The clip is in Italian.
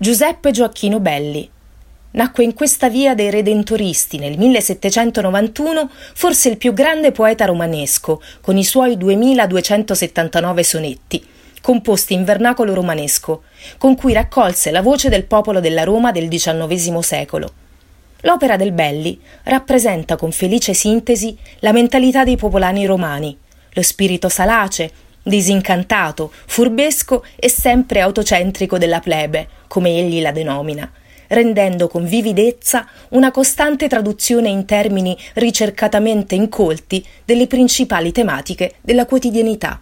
Giuseppe Gioacchino Belli. Nacque in questa via dei Redentoristi nel 1791, forse il più grande poeta romanesco, con i suoi 2279 sonetti, composti in vernacolo romanesco, con cui raccolse la voce del popolo della Roma del XIX secolo. L'opera del Belli rappresenta con felice sintesi la mentalità dei popolani romani, lo spirito salace, disincantato, furbesco e sempre autocentrico della plebe, come egli la denomina, rendendo con vividezza una costante traduzione in termini ricercatamente incolti delle principali tematiche della quotidianità.